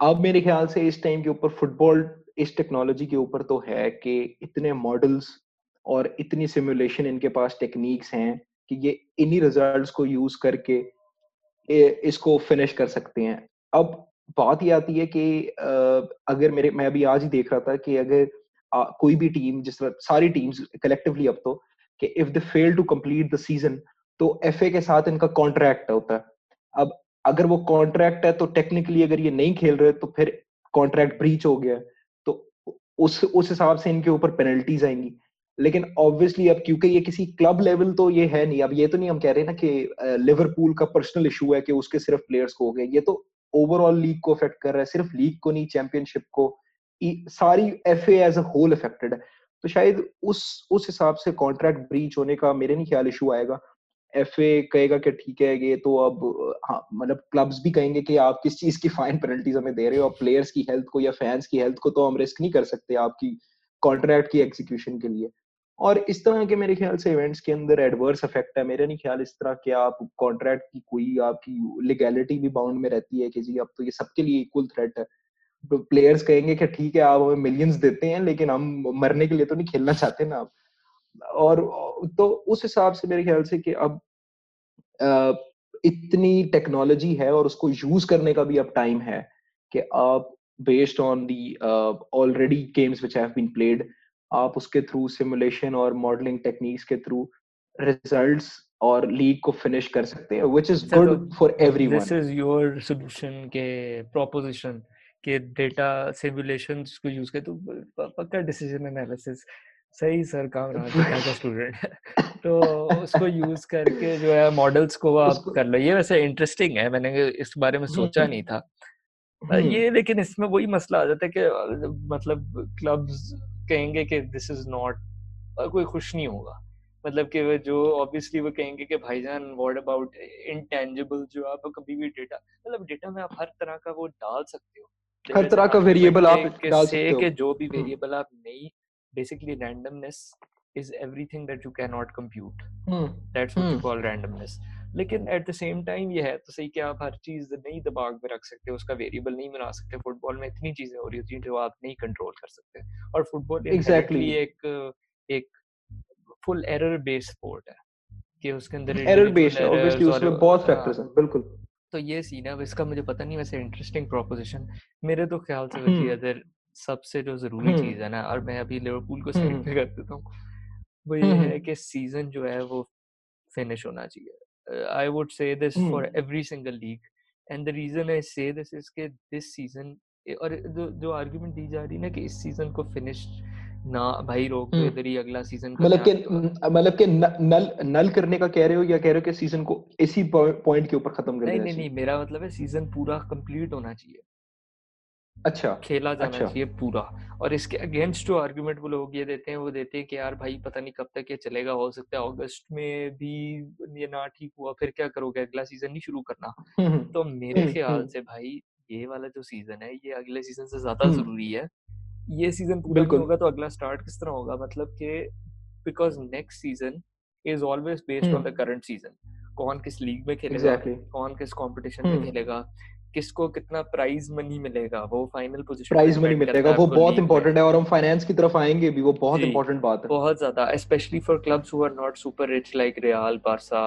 अब मेरे ख्याल से इस टाइम के ऊपर फुटबॉल इस टेक्नोलॉजी के ऊपर तो है कि इतने मॉडल्स और इतनी सिमुलेशन इनके पास टेक्निक्स हैं कि ये इन्हीं रिजल्ट्स को यूज़ करके इसको फिनिश कर सकते हैं। अब बात ये आती है कि अगर मेरे मैं अभी आज ही देख रहा था कि अगर आ, कोई भी टीम जिस तरह सारी टीम्स कलेक्टिवली अब तो कि if they fail to complete the season तो एफए के साथ इनका कॉन्ट्रैक्ट होता है। अब अगर वो कॉन्ट्रैक्ट है तो टेक्निकली अगर ये नहीं खेल रहे तो फिर कॉन्ट्रैक्ट ब्रीच हो गया। तो उस उस हिसाब से इनके ऊपर पेनल्टीज आएँगी। लेकिन ऑब्वियसली अब क्योंकि ये किसी क्लब लेवल तो ये है नहीं, अब ये तो नहीं, हम कह रहे ना कि लिवरपूल का पर्सनल इशू है कि उसके सिर्फ़ प्लेयर्स को हो गए। ये तो ओवरऑल लीग को अफेक्ट कर रहा है, सिर्फ़ लीग को नहीं चैंपियनशिप को। सारी F as a whole affected है। तो शायद उस उस हिसाब से कॉन्ट्रैक्ट ब्रीच होने का मेरे नहीं ख्याल इशू आएगा। एफ़ ए कहेगा कि ठीक है, ये तो अब हाँ मतलब क्लब्स भी कहेंगे कि आप किस चीज़ की फाइन पेनल्टीज हमें दे रहे हो और प्लेयर्स की हेल्थ को या फैंस की हेल्थ को तो हम रिस्क नहीं कर सकते आपकी कॉन्ट्रैक्ट की एग्जीक्यूशन के लिए। और इस तरह के मेरे ख्याल से इवेंट्स के अंदर एडवर्स इफ़ेक्ट है। मेरे नहीं ख्याल इस तरह के आप कॉन्ट्रैक्ट की कोई आपकी लीगैलिटी भी बाउंड में रहती है कि जी, अब तो ये सबके लिए इक्वल थ्रेट है। तो प्लेयर्स कहेंगे कि ठीक है, आप हमें मिलियंस देते हैं, लेकिन हम मरने के लिए तो नहीं खेलना चाहते ना आप। और तो उस हिसाब से मेरे ख्याल से कि अब इतनी टेक्नोलॉजी है और उसको यूज़ करने का भी अब टाइम है कि आप based on the already games which have been played आप उसके थ्रू सिमुलेशन और मॉडलिंग टेक्निक्स के थ्रू रिजल्ट्स और लीग को फिनिश कर सकते हैं which is good for everyone this is your solution के प्रोपोजिशन के डेटा सिमुलेशंस को यूज़ कर तो पक्का डिसीज़न एनालिसिस सही सर काम रहा का स्टूडेंट तो उसको यूज़ करके जो है मॉडल्स को आप कर लो। ये वैसे इंटरेस्टिंग है मैंने इस बारे में सोचा नहीं था। ये लेकिन इसमें वही मसला आ जाता है कि मतलब क्लब्स कहेंगे कि दिस इज़ नॉट कोई खुश नहीं होगा। मतलब कि वो जो ऑब्वियसली वो कहेंगे कि भाईजान व्हाट अबाउट इंटेंजिबल जो आप कभी भी डेटा मतलब डेटा में आप हर तरह का वो डाल सकते हो। हर तरह का वेरिएबल आप डाल सकते हो। कि जो भी वेरिएबल आप नहीं basically randomness is everything that you cannot compute hmm. that's what hmm. you call randomness लेकिन एट द सेम टाइम ये है तो सही कि आप हर चीज़ नहीं दिमाग में रख सकते उसका वेरिएबल नहीं बना सकते फुटबॉल में इतनी चीज़ें हो रही होती हैं जो आप नहीं कंट्रोल कर सकते। और फुटबॉल एग्जैक्टली exactly. एक एक फुल एरर बेस्ड स्पोर्ट है कि उसके अंदर एरर बेस्ड है ऑब्वियसली उसमें बहुत फैक्टर्स हैं बिल्कुल। तो ये सीन है इसका मुझे पता नहीं वैसे इंटरेस्टिंग प्रोपोजिशन मेरे तो ख्याल से वैसे अदर सबसे जो ज़रूरी चीज़ है ना और मैं अभी लिवरपूल को साइड पे कर देता हूँ वो ये है कि सीज़न जो है वो फिनिश होना चाहिए। I would say this for every single league and the reason I say this is के दिस सीज़न और जो जो आर्गुमेंट दी जा रही है ना कि इस सीज़न को फिनिश ना भाई रोक दो इधर ही अगला सीज़न मतलब के मतलब के नल नल करने का कह रहे हो या कह रहे हो कि सीज़न को इसी पॉइंट के ऊपर खत्म कर नहीं नहीं नहीं मेरा मतलब है सीज़न पूरा कंप्लीट होना चाहिए। अच्छा खेला जाना अच्छा. चाहिए पूरा। और इसके अगेंस्ट जो आर्ग्यूमेंट वो लोग ये देते हैं वो देते हैं कि यार भाई पता नहीं कब तक ये चलेगा हो सकता है अगस्त में भी ये ना ठीक हुआ फिर क्या करोगे? अगला सीज़न नहीं शुरू करना। तो मेरे ख्याल से भाई ये वाला जो सीज़न है ये अगले सीज़न से ज़्यादा ज़रूरी है। ये सीज़न पूरा होगा तो अगला स्टार्ट किस तरह होगा? मतलब कि because next season is always based on the current season कौन किस लीग में खेलेगा exactly. कौन किस कंपटीशन में खेलेगा किसको कितना प्राइज मनी मिलेगा? वो फाइनल पोजीशन प्राइज मनी मिलेगा वो बहुत इंपॉर्टेंट है। और हम फाइनेंस की तरफ़ आएँगे भी वो बहुत इंपॉर्टेंट बात है। बहुत ज़्यादा specially for clubs who are not super rich like Real Barca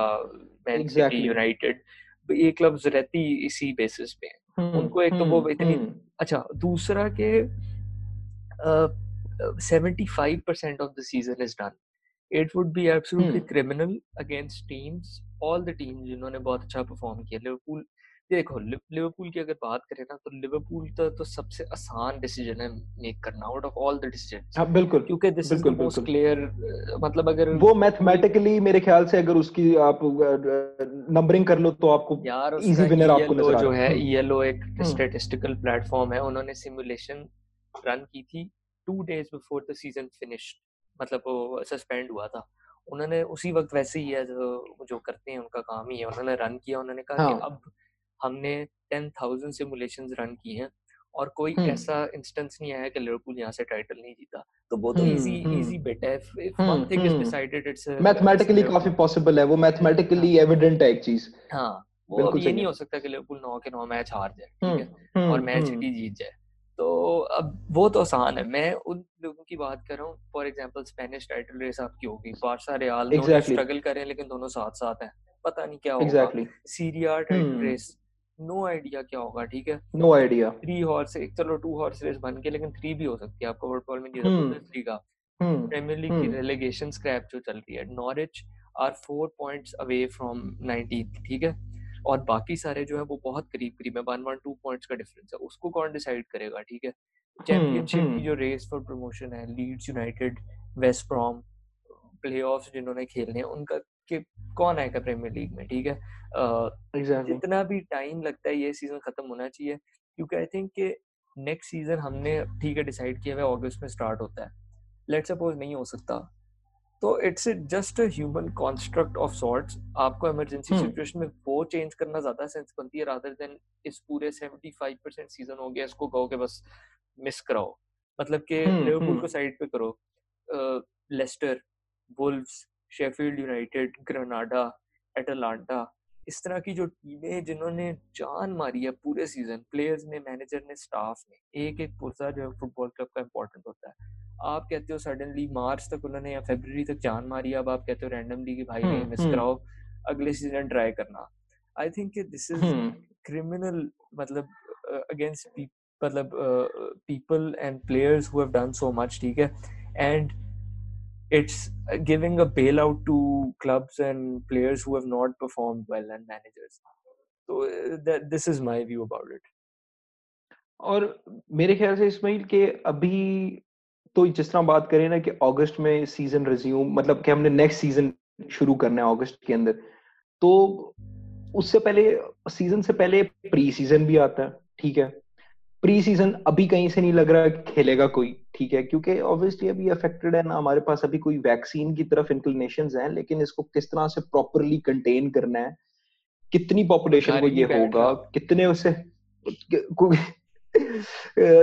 Man City United ये क्लब्स रहती इसी बेसिस पे। हम्म, उनको एक तो वो हम्म, इतनी हम्म। अच्छा दूसरा के seventy five percent of the season is done it would be absolutely criminal against teams all the teams जिन्होंने बहुत अच्छा परफॉर्म किया लिवरपूल देखो लिवरपूल की अगर बात करें ना तो लिवरपूल तो, तो सबसे आसान डिसीज़न है मेक करना out of all the decision हाँ बिल्कुल क्योंकि दिस इज़ मोस्ट क्लियर मतलब अगर वो मैथमेटिकली मेरे ख्याल से अगर उसकी आप नंबरिंग कर लो तो आपको यार इजी विनर आपको नज़र जो है ईएलओ एक स्टैटिस्टिकल हम्म। प्लेटफॉर्म है उन्होंने सिमुलेशन रन की थी two days before the season finished मतलब वो सस्पेंड हुआ था उन्होंने उसी वक्त वैसे ही है जो जो करते हैं उनका काम ही है उन्होंने रन किया उन्होंने कहा हाँ. कि अब हमने टेन थाउज़ेंड सिमुलेशन रन की हैं और कोई ऐसा इंस्टेंस नहीं आया कि लिवरपूल यहाँ से टाइटल नहीं जीता। तो वो तो इजी इजी बिट है। If one thing is decided it's mathematically काफ़ी पॉसिबल है वो मैथमेटिकली एविडेंट हाँ। है एक चीज़। हाँ वो अब ये नहीं हो। सकता कि लिवरपूल नौ के नौ मैच हार जाए ठीक है और मैच सिटी जीत जाए। तो अब वो तो आसान है। मैं उन लोगों की बात कर रहा हूँ। For example Spanish title race आपकी होगी बारसा रियाल दोनों स्ट्रगल कर रहे हैं लेकिन दोनों साथ साथ हैं। पता नहीं क्या होगा. Serie A title race no idea क्या होगा ठीक है? नो आइडिया थ्री हॉर्स एक चलो टू हॉर्स रेस बन के लेकिन थ्री भी हो सकती है। आपको फुटबॉल में नहीं का। प्रीमियर लीग की रेलेगेशन स्क्रैप जो चल रही है Norwich are four points away from 19 ठीक है? और बाकी सारे जो है वो बहुत करीब करीब है वन वन टू पॉइंट्स का डिफरेंस है। उसको कौन डिसाइड करेगा ठीक है? चैंपियनशिप की जो रेस फॉर प्रमोशन है Leeds United West Brom playoffs जिन्होंने खेलने हैं उनका कि कौन आएगा प्रीमियर लीग में ठीक है? exactly. जितना भी टाइम लगता है ये सीज़न खत्म होना चाहिए क्योंकि आई थिंक कि नेक्स्ट सीज़न हमने ठीक है डिसाइड किया हुआ अगस्त में स्टार्ट होता है। लेट सपोज़ नहीं हो सकता। तो it's just a human construct of sorts. आपको इमरजेंसी सिचुएशन में वो चेंज करना ज़्यादा सेंस बनती है रादर देन इस पूरे 75% सीज़न हो गया इसको कहो कि बस मिस कराओ। मतलब कि लिवरपूल को साइड पे करो। Leicester Wolves Sheffield United Granada Atalanta इस तरह की जो टीमें जिन्होंने जान मारी है पूरे सीज़न प्लेयर्स ने मैनेजर ने स्टाफ ने एक एक पुरजा जो है फुटबॉल क्लब का इंपॉर्टेंट होता है। आप कहते हो सडनली मार्च तक उन्होंने या फेबर तक जान मारी अब आप कहते हो रैंडमली कि भाई नहीं मिस कराओ अगले सीज़न ट्राई करना। I think this is criminal मतलब अगेंस्ट मतलब people and players who have done so much ठीक है? And it's giving a bailout to clubs and players who have not performed well and managers. So that this is my view about it. और मेरे ख्याल से इसमाइल के अभी तो जिस तरह बात करें ना कि अगस्त में सीज़न रिज्यूम मतलब कि हमने नेक्स्ट सीज़न शुरू करना है अगस्त के अंदर तो उससे पहले सीज़न से पहले प्री सीज़न भी आता है, ठीक है? प्री सीज़न अभी कहीं से नहीं लग रहा खेलेगा कोई। ठीक है क्योंकि ऑब्वियसली अभी अफेक्टेड है ना हमारे पास अभी कोई वैक्सीन की तरफ़ इंक्लिनेशन हैं लेकिन इसको किस तरह से प्रॉपरली कंटेन करना है कितनी पॉपुलेशन को ये होगा कितने उसे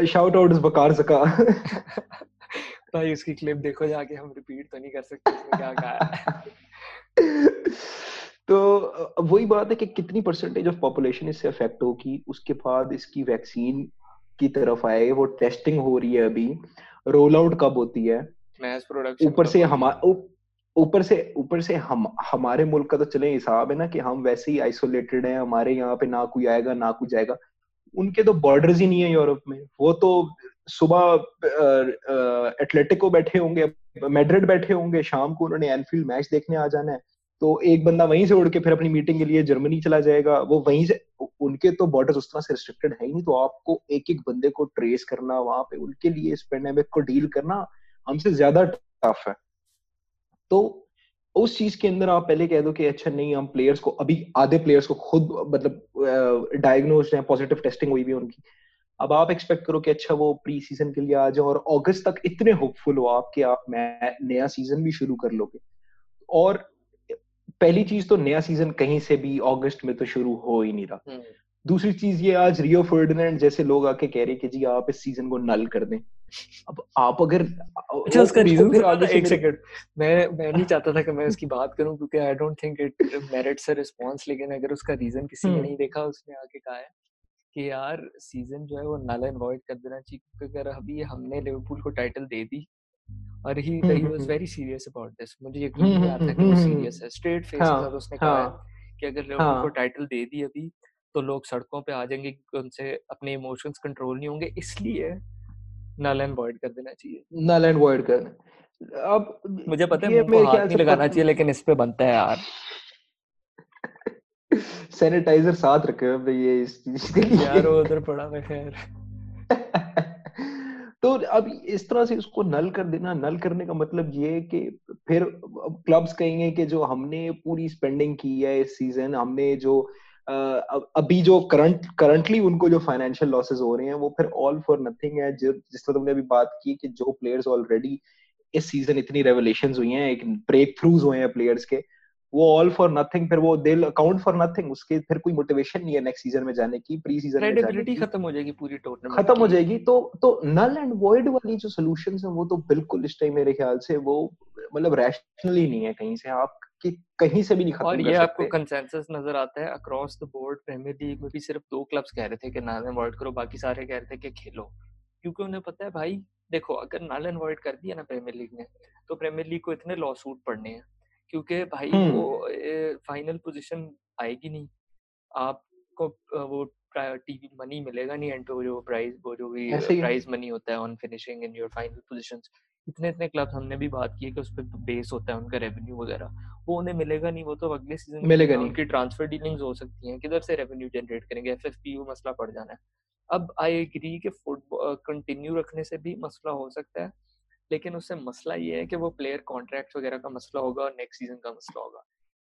शाउट आउट बकार सका भाई उसकी क्लिप देखो जाके हम रिपीट तो नहीं कर सकते क्या कहा तो वही बात है कि कितनी परसेंटेज ऑफ़ पॉपुलेशन इससे अफेक्ट होगी उसके बाद इसकी वैक्सीन की तरफ़ आए वो टेस्टिंग हो रही है अभी। रोल आउट कब होती है? ऊपर से हमारा ऊपर से ऊपर से हम हमारे मुल्क का तो चले हिसाब है ना कि हम वैसे ही आइसोलेटेड हैं हमारे यहाँ पे ना कोई आएगा ना कोई जाएगा उनके तो बॉर्डर्स ही नहीं है यूरोप में। वो तो सुबह एटलेटिको बैठे होंगे मेड्रिड बैठे होंगे शाम को उन्होंने एनफील्ड मैच देखने आ जाना है। तो एक बंदा वहीं से उड़ के फिर अपनी मीटिंग के लिए जर्मनी चला जाएगा। वो वहीं से, उनके तो बॉर्डर उस तरह से रिस्ट्रिक्टेड है ही नहीं तो आपको एक एक बंदे को ट्रेस करना, वहाँ पे उनके लिए इस पेंडेमिक को डील करना हमसे ज़्यादा टफ है। तो उस चीज़ के अंदर आप पहले कह दो कि अच्छा नहीं, हम प्लेयर्स को, अभी आधे प्लेयर्स को खुद मतलब डायग्नोज है पॉजिटिव टेस्टिंग हुई भी उनकी। अब आप एक्सपेक्ट करो कि अच्छा वो प्री सीज़न के लिए आ जाओ और अगस्त तक इतने होपफुल हो आप कि आप मैं नया सीज़न भी शुरू कर लोगे। और पहली चीज़ तो नया सीज़न कहीं से भी अगस्त में तो शुरू हो ही नहीं रहा हम्म। दूसरी चीज़ ये आज रियो फर्डिनेंड जैसे लोग आके कह रहे कि जी आप इस सीज़न को नल कर दें अब आप अगर अच्छा उसका रीजन एक सेकंड मैं मैं नहीं चाहता था कि मैं उसकी बात करूँ क्योंकि I don't think it merits a response लेकिन अगर उसका रीजन किसी ने हम्म। नहीं देखा उसने आके कहा है कि यार सीज़न जो है वो नल एंड वॉइड कर देना चाहिए क्योंकि अगर अभी हमने लिवरपूल को टाइटल दे दी और he he was very serious about this मुझे यकीन नहीं आता कि वो सीरियस है। स्ट्रेट फेस के साथ उसने कहा कि अगर लिवरपूल को टाइटल दे दी अभी तो लोग सड़कों पे आ जाएँगे उनसे अपने इमोशंस कंट्रोल नहीं होंगे। इसलिए नल एंड वॉइड कर देना चाहिए। नल एंड वॉइड कर अब मुझे पता है मुझे हाथ नहीं लगाना चाहिए लेकिन इस पे बनता है यार। सैनिटाइजर साथ रखे हुए ये इस चीज़ के लिए। यार उधर पड़ा है खैर। तो अब इस तरह से इसको नल कर देना। नल करने का मतलब ये है कि फिर क्लब्स कहेंगे कि जो हमने पूरी स्पेंडिंग की है इस सीज़न हमने जो अभी जो करंट करंटली उनको जो फाइनेंशियल लॉसेस हो रहे हैं, वो फिर ऑल फॉर नथिंग है। जिस तरह तुमने अभी बात की कि जो प्लेयर्स ऑलरेडी इस सीज़न इतनी रेवलेशन हुई हैं ब्रेक थ्रूज हुए हैं प्लेयर्स के वो ऑल फॉर नथिंग फिर वो दिल अकाउंट फॉर नथिंग उसके फिर कोई मोटिवेशन नहीं है नेक्स्ट सीज़न में जाने की प्री सीज़न में जाने की। खत्म हो जाएगी पूरी टूर्नामेंट खत्म हो जाएगी तो तो नल एंड वॉइड वाली जो सॉल्यूशंस है वो तो बिल्कुल इस टाइम मेरे ख्याल से वो मतलब रैशनली नहीं है कहीं से आप कि कहीं से भी नहीं खत्म और ये आपको कंसेंसस नज़र आता है across the board Premier League में भी सिर्फ़ दो क्लब्स कह रहे थे कि नाल अवॉइड करो बाकी सारे कह रहे थे कि खेलो। क्योंकि उन्हें पता है भाई देखो अगर नाल अवॉइड कर दिया ना प्रीमियर लीग ने तो प्रीमियर लीग को इतने लॉ सूट पड़ने हैं। क्योंकि भाई वो फाइनल पोजीशन आएगी नहीं। आपको वो टीवी मनी मिलेगा नहीं एंड जो प्राइस वो जो भी प्राइस मनी होता है on finishing in your final positions इतने इतने क्लब हमने भी बात की है कि उस पर बेस होता है उनका रेवेन्यू वगैरह। वो उन्हें मिलेगा नहीं वो तो अगले सीज़न मिलेगा नहीं। उनकी ट्रांसफ़र डीलिंग्स हो सकती हैं किधर से रेवेन्यू जनरेट करेंगे? एफएफपी वो मसला पड़ जाना है। अब आई एग्री कि फुटबॉल कंटिन्यू रखने से भी मसला हो सकता है। लेकिन उससे मसला ये है कि वो प्लेयर कॉन्ट्रैक्ट वगैरह का मसला होगा और नेक्स्ट सीज़न का मसला होगा।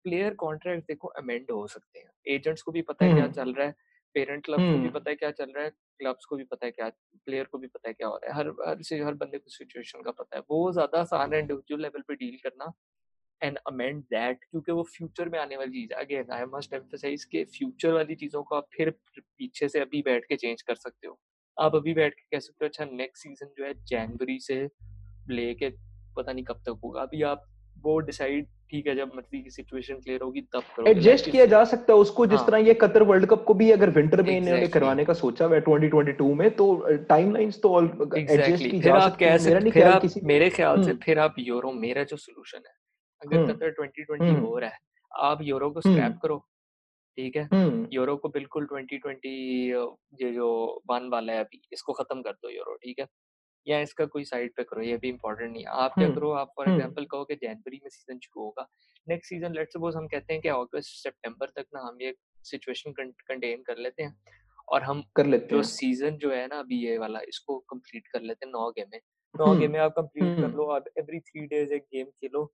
प्लेयर कॉन्ट्रैक्ट देखो अमेंड हो सकते हैं। एजेंट्स को भी पता है क्या हम्म। चल रहा है पेरेंट क्लब को भी हम्म। पता है क्या चल रहा है क्लब्स को भी पता है क्या प्लेयर को भी पता है क्या हो रहा है। हर हर से हर बंदे को सिचुएशन का पता है। वो ज़्यादा आसान है इंडिविजुअल लेवल पे डील करना एंड अमेंड दैट क्योंकि वो फ्यूचर में आने वाली चीज़ है। अगेन आई मस्ट एम्फसाइज के फ्यूचर वाली चीज़ों को आप फिर पीछे से अभी बैठ के चेंज कर सकते हो। आप अभी बैठ के कह सकते हो अच्छा नेक्स्ट सीज़न जो है जनवरी से लेके पता नहीं कब तक होगा। अभी आप वो डिसाइड ठीक है जब मर्ज़ी की सिचुएशन क्लियर होगी तब करो एडजस्ट किया जा सकता है उसको जिस हाँ, तरह ये कतर वर्ल्ड कप को भी अगर विंटर में इन्होंने करवाने का सोचा हुआ 2022 में तो टाइमलाइंस तो ऑल एडजस्ट की जा सकती है। मेरा नहीं ख्याल किसी मेरे ख्याल से हम्म। फिर आप यूरो मेरा जो सॉल्यूशन है अगर कतर 2020 हम्म। हो रहा है आप यूरो को स्क्रैप हम्म। करो ठीक है? यूरो को बिल्कुल 2020 ये जो वन वाला है अभी इसको खत्म कर दो यूरो ठीक है? या इसका कोई साइड पे करो ये भी इंपॉर्टेंट नहीं है। आप क्या करो आप फॉर एग्जांपल कहो कि जनवरी में सीज़न शुरू होगा नेक्स्ट सीज़न लेट्स सपोज़ हम कहते हैं कि अगस्त सितंबर तक ना हम ये सिचुएशन कंटेन कर लेते हैं और हम कर लेते जो सीज़न जो है ना अभी ये वाला इसको कंप्लीट कर लेते हैं नौ गेम में। नौ गेम में आप कंप्लीट कर लो आप एवरी थ्री डेज़ एक गेम खेलो।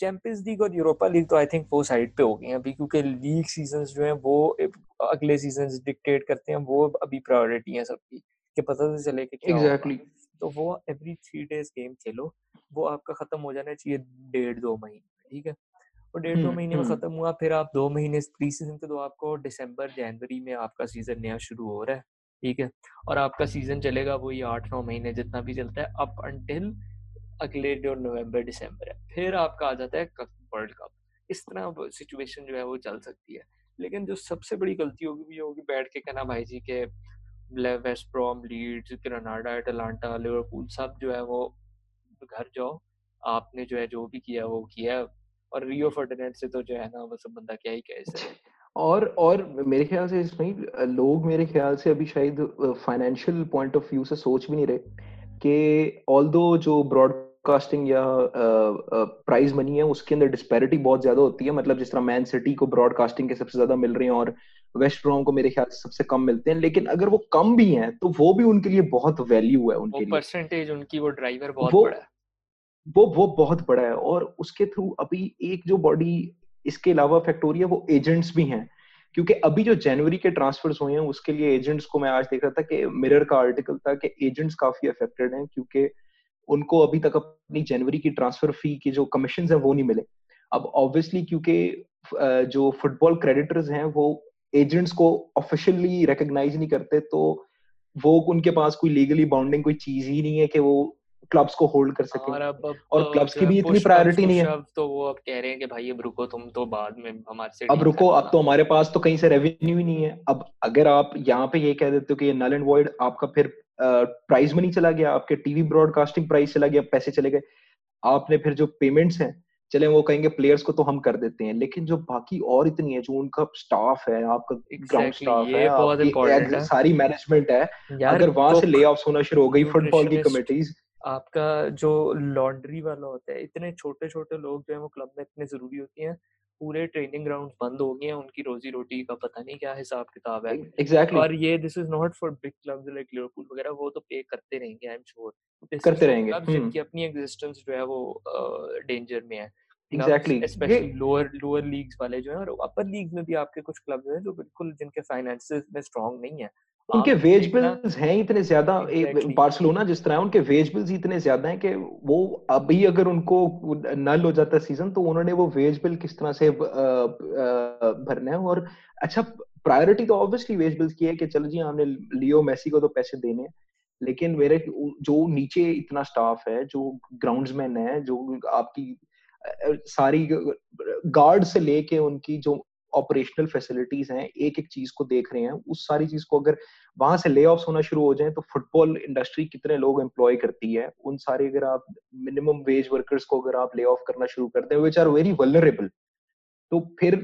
चैंपियंस लीग और यूरोपा लीग तो आई थिंक वो साइड पे हो गई हैं अभी क्योंकि लीग सीज़न जो है वो अगले सीज़न डिक्टेट करते हैं वो अभी प्रायोरिटी है सबकी कि पता तो चले कि क्या exactly. तो वो एवरी थ्री डेज़ गेम खेलो वो आपका खत्म हो जाना चाहिए डेढ़ दो महीने ठीक है? और डेढ़ दो महीने में खत्म हुआ फिर आप दो महीने प्री सीज़न के दो आपको दिसंबर जनवरी में आपका सीज़न नया शुरू हो रहा है ठीक है? और आपका सीज़न चलेगा वही आठ नौ महीने जितना भी चलता है अप अंटिल अगले जो नवंबर दिसंबर है फिर आपका आ जाता है वर्ल्ड कप इस तरह सिचुएशन जो है वो चल सकती है। लेकिन जो सबसे बड़ी गलती होगी वो होगी बैठ के कहना भाई जी के West Brom Leeds Granada Atalanta Liverpool सब जो है वो घर जाओ। आपने जो है जो भी किया वो किया और रियो फर्डिनेंड से तो जो है ना वो सब बंदा क्या ही कहे और और मेरे ख्याल से इसमें लोग मेरे ख्याल से अभी शायद फाइनेंशियल पॉइंट ऑफ़ व्यू से सोच भी नहीं रहे कि ऑल जो ब्रॉडकास्टिंग या प्राइज मनी है, उसके अंदर डिस्पैरिटी बहुत ज़्यादा होती है। मतलब जिस तरह मैन सिटी को ब्रॉडकास्टिंग के सबसे ज़्यादा मिल रही है और वेस्ट ब्रॉम को मेरे ख्याल से सबसे कम मिलते हैं लेकिन अगर वो कम भी हैं तो वो भी उनके लिए बहुत वैल्यू है उनके वो लिए। परसेंटेज उनकी वो ड्राइवर बहुत वो, बड़ा है। वो वो बहुत बड़ा है और उसके थ्रू अभी एक जो बॉडी इसके अलावा फैक्टोरिया वो एजेंट्स भी हैं। क्योंकि अभी जो जनवरी के ट्रांसफर्स हुए हैं उसके लिए एजेंट्स को मैं आज देख रहा था कि मिरर का आर्टिकल था कि एजेंट्स काफ़ी अफेक्टेड हैं क्योंकि उनको अभी तक अपनी जनवरी की ट्रांसफ़र फ़ी की जो कमीशन है वो नहीं मिले। अब ऑब्वियसली क्योंकि जो फुटबॉल क्रेडिटर्स हैं वो एजेंट्स को ऑफिशियली रिकॉग्नाइज नहीं करते तो वो उनके पास कोई लीगली बाउंडिंग कोई चीज़ ही नहीं है कि वो क्लब्स को होल्ड कर सके। और अब और क्लब्स की भी इतनी प्रायोरिटी नहीं है। तो वो अब कह रहे हैं कि भाई अब रुको तुम तो बाद में हमारे से अब रुको अब तो हमारे पास तो कहीं से रेवेन्यू ही नहीं है। अब अगर आप यहाँ पे ये कह देते हो कि ये नल एंड वॉइड आपका फिर प्राइस मनी चला गया आपके टीवी ब्रॉडकास्टिंग प्राइस चला गया पैसे चले गए। आपने फिर जो पेमेंट्स हैं चले वो कहेंगे प्लेयर्स को तो हम कर देते हैं लेकिन जो बाकी और इतनी है जो उनका स्टाफ है आपका ग्राउंड स्टाफ है, है। सारी मैनेजमेंट है अगर वहाँ से ले होना शुरू हो गई फुटबॉल की कमिटीज आपका जो लॉन्ड्री वाला होता है इतने छोटे छोटे लोग जो है वो क्लब में इतने ज़रूरी होती हैं पूरे ट्रेनिंग ग्राउंड बंद हो गए हैं उनकी रोजी रोटी का पता नहीं क्या हिसाब किताब है। Exactly. और ये this is not for big clubs like Liverpool वगैरह वो तो पे करते रहेंगे आई एम श्योर करते रहेंगे. जिनकी अपनी एग्जिस्टेंस जो है वो डेंजर में है। Exactly specially lower lower leagues वाले जो है और अपर लीग में भी आपके कुछ क्लब्स हैं जो बिल्कुल जिनके फाइनेंसेस में स्ट्रांग नहीं है। उनके वेज बिल्स हैं इतने ज़्यादा exactly. बार्सिलोना जिस तरह है उनके वेज बिल्स इतने ज़्यादा हैं कि वो अभी अगर उनको नल हो जाता सीज़न तो उन्होंने वो वेज बिल किस तरह से भरना है और अच्छा प्रायोरिटी तो ऑब्वियसली वेज बिल्स की है कि चलो जी हमने लियो मेसी को तो पैसे देने लेकिन मेरे जो नीचे इतना स्टाफ है जो ग्राउंड्समैन है जो आपकी सारी गार्ड से लेके उनकी जो ऑपरेशनल फैसिलिटीज़ हैं, एक एक चीज़ को देख रहे हैं, उस सारी चीज़ को अगर वहाँ से ले होना शुरू हो जाए तो फुटबॉल इंडस्ट्री कितने लोग एम्प्लॉय करती है? उन सारे अगर आप मिनिमम वेज वर्कर्स को अगर आप ले ऑफ़ करना शुरू करते हैं विच आर वेरी वलरेबल तो फिर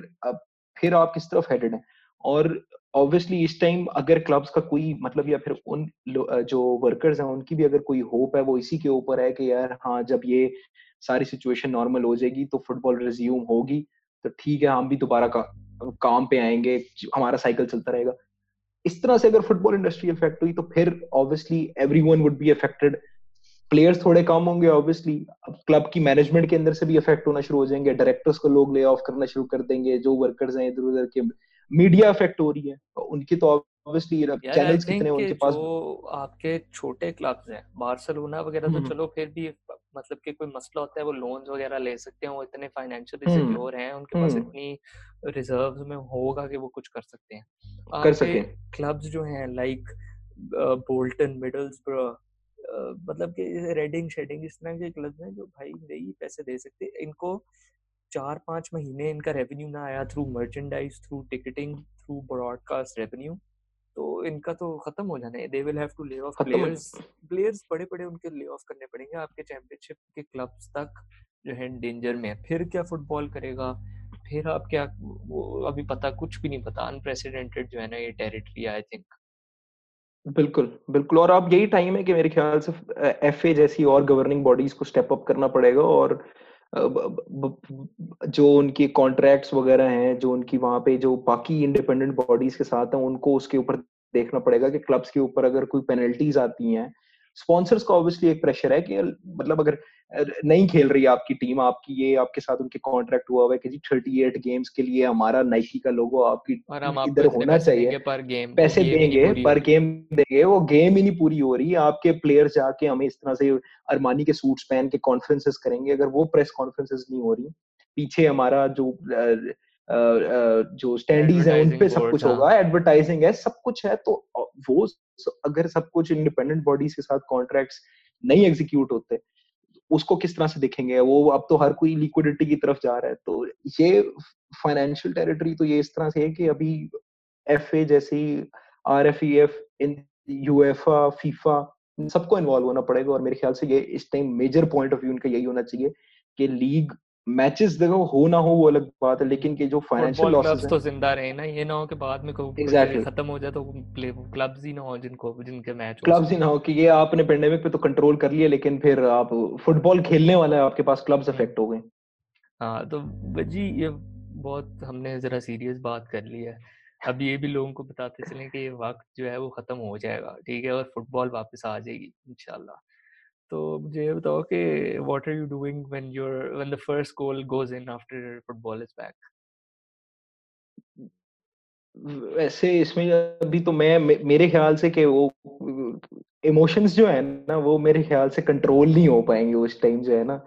फिर आप किस तरफ़ हेडेड हैं? और ऑब्वियसली इस टाइम अगर क्लब्स का कोई मतलब या फिर उन जो वर्कर्स हैं, उनकी भी अगर कोई होप है, वो इसी के ऊपर है कि यार हाँ जब ये सारी सिचुएशन नॉर्मल हो जाएगी तो फुटबॉल रिज्यूम होगी। तो ठीक है हम भी दोबारा का, काम पे आएँगे हमारा साइकिल चलता रहेगा। इस तरह से अगर फुटबॉल इंडस्ट्री इफ़ेक्ट हुई तो फिर obviously everyone would be affected players थोड़े कम होंगे ऑब्वियसली अब क्लब की मैनेजमेंट के अंदर से भी इफ़ेक्ट होना शुरू हो जाएँगे। डायरेक्टर्स को लोग ले ऑफ़ करना शुरू कर देंगे जो वर्कर्स हैं इधर उधर के। मीडिया इफ़ेक्ट हो रही है उनकी तो ऑब्वियसली चैनल्स कितने उनके पास? जो आपके छोटे क्लब्स हैं बार्सिलोना वगैरह तो हम्म। चलो फिर भी मतलब कि कोई मसला होता है वो लोन्स वगैरह ले सकते हैं वो इतने फाइनेंशियली सिक्योर हैं उनके पास इतनी रिजर्व्स में होगा कि वो कुछ कर सकते हैं। कर सके। क्लब्स जो हैं लाइक बोल्टन मिडल्सब्रो मतलब कि रेडिंग शेडिंग इस तरह के क्लब हैं जो भाई नहीं पैसे दे सकते इनको चार पाँच महीने इनका रेवेन्यू ना आया through merchandise through ticketing through broadcast revenue तो इनका तो खत्म हो जाना है। They will have to lay off players players बड़े बड़े उनके ले ऑफ़ करने पड़ेंगे। आपके चैंपियनशिप के क्लब्स तक जो है डेंजर में है। फिर क्या फुटबॉल करेगा? फिर आप क्या वो अभी पता कुछ भी नहीं पता। अनप्रेसिडेंटेड जो है ना ये टेरिटरी आई थिंक बिल्कुल बिल्कुल। और अब यही टाइम है कि मेरे ख्याल से एफए जैसी और गवर्निंग बॉडीज को स्टेप अप करना पड़ेगा और जो उनके कॉन्ट्रैक्ट्स वगैरह हैं, जो उनकी वहाँ पे जो बाकी इंडिपेंडेंट बॉडीज के साथ हैं, उनको उसके ऊपर देखना पड़ेगा कि क्लब्स के ऊपर अगर कोई पेनल्टीज आती हैं स्पॉन्सर्स का ऑब्वियसली एक प्रेशर है कि मतलब अगर नहीं खेल रही आपकी टीम आपकी ये आपके साथ उनके कॉन्ट्रैक्ट हुआ हुआ है कि जी थर्टी एट गेम्स के लिए हमारा नाइकी का लोगो आपकी इधर होना चाहिए। पर गेम पैसे देंगे पर गेम देंगे वो गेम ही नहीं पूरी हो रही। आपके प्लेयर्स जाके हमें इस तरह से अरमानी के सूट्स पहन के कॉन्फ्रेंसेस करेंगे अगर वो प्रेस कॉन्फ्रेंसेस नहीं हो रही पीछे हमारा जो जो स्टैंडीज है उनपे सब कुछ होगा एडवर्टाइजिंग है सब कुछ है तो वो अगर सब कुछ इंडिपेंडेंट बॉडीज के साथ कॉन्ट्रैक्ट्स नहीं एग्जीक्यूट होते उसको किस तरह से देखेंगे? वो अब तो हर कोई लिक्विडिटी की तरफ़ जा रहा है तो ये फाइनेंशियल टेरिटरी तो ये इस तरह से है कि अभी एफ़ ए जैसी आर एफ़ ई एफ़ इन यूएफा फीफा सबको इन्वॉल्व होना पड़ेगा और मेरे ख्याल से ये इस time major point of view उनका यही होना चाहिए कि लीग मैचेस देखो हो ना हो वो अलग बात है लेकिन के जो फाइनेंशियल लॉसेस तो ज़िंदा रहे ना ये ना हो कि बाद में कोई exactly. खत्म हो जाए तो क्लब्स ही ना हो जिनको जिनके मैच क्लब्स ही ना हो कि ये आपने पेंडेमिक पे तो कंट्रोल कर लिया लेकिन फिर आप फुटबॉल खेलने वाला है आपके पास क्लब्स अफेक्ट हो गए। हाँ तो जी ये बहुत हमने जरा सीरियस बात कर ली है। अब ये भी लोगों को बताते चलें कि ये वक्त जो है वो खत्म हो जाएगा ठीक है? और फुटबॉल वापस आ जाएगी इंशाल्लाह। तो मुझे ये बताओ कि what are you doing when your when the first goal goes in after football is back वैसे इसमें अभी तो मैं मेरे ख्याल से कि वो इमोशंस जो है ना वो मेरे ख्याल से कंट्रोल नहीं हो पाएँगे उस टाइम जो है ना।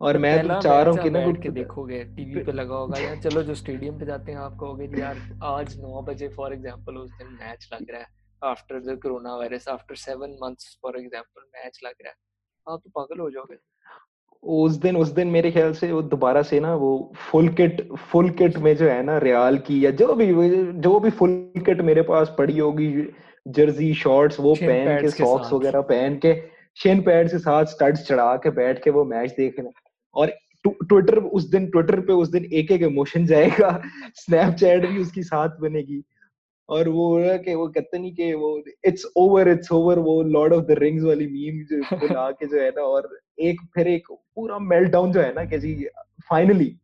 और मैं तो चाह रहा हूँ कि ना के देखोगे टीवी पे लगा होगा यार चलो जो स्टेडियम पे जाते हैं आप कहोगे यार आज नौ बजे फॉर एग्जांपल उस दिन मैच लग रहा है। After the coronavirus after seven months for example match लग रहा है। आप तो पागल हो जाओगे। उस दिन उस दिन मेरे ख्याल से वो दोबारा से ना वो फुल किट फुल किट में जो है ना रियाल की या जो भी जो भी फुल किट मेरे पास पड़ी होगी जर्सी शॉर्ट्स वो पहन के सॉक्स वगैरह पहन के शेन पैड के साथ स्टड्स चढ़ा के बैठ के वो मैच देखना। और ट्विटर उस दिन ट्विटर पे उस दिन एक एक इमोशन जाएगा स्नैपचैट भी उसकी साथ बनेगी। और वो कि वो कहते नहीं कि वो इट्स ओवर इट्स ओवर वो लॉर्ड ऑफ़ द रिंग्स वाली मीम जो बुला के जो है ना और एक फिर एक पूरा मेल्ट डाउन जो है ना कि जी फाइनली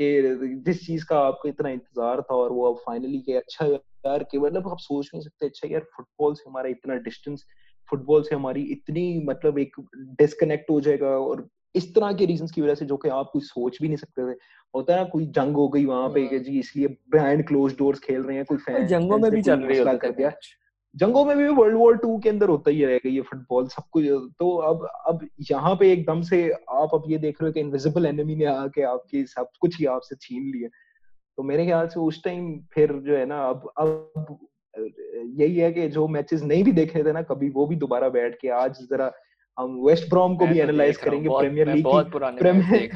कि जिस चीज़ का आपको इतना इंतज़ार था और वो अब फाइनली के अच्छा यार कि मतलब आप सोच नहीं सकते अच्छा यार फुटबॉल से हमारा इतना डिस्टेंस फुटबॉल से हमारी इतनी मतलब एक डिस्कनेक्ट हो जाएगा और इस तरह के रीजंस की वजह से जो कि आप कोई सोच भी नहीं सकते थे। होता है ना कोई जंग हो गई वहाँ पे कि हाँ। जी इसलिए बिहाइंड क्लोज डोर्स खेल रहे हैं कोई फ़ैन जंगों में भी चल रही है कर दिया। जंगों में भी वर्ल्ड वॉर टू के अंदर होता ही रहेगा ये फुटबॉल सब कुछ। तो अब अब यहाँ पे एकदम से आप अब ये देख रहे हो कि इनविजिबल एनिमी ने आके आपकी सब कुछ ही आपसे छीन लिया। तो मेरे ख्याल से उस टाइम फिर जो है ना अब अब यही है कि जो मैचेस नहीं भी देखे थे ना कभी वो भी दोबारा बैठ के आज जरा हम वेस्ट ब्रॉम को भी एनालाइज करेंगे प्रीमियर लीग की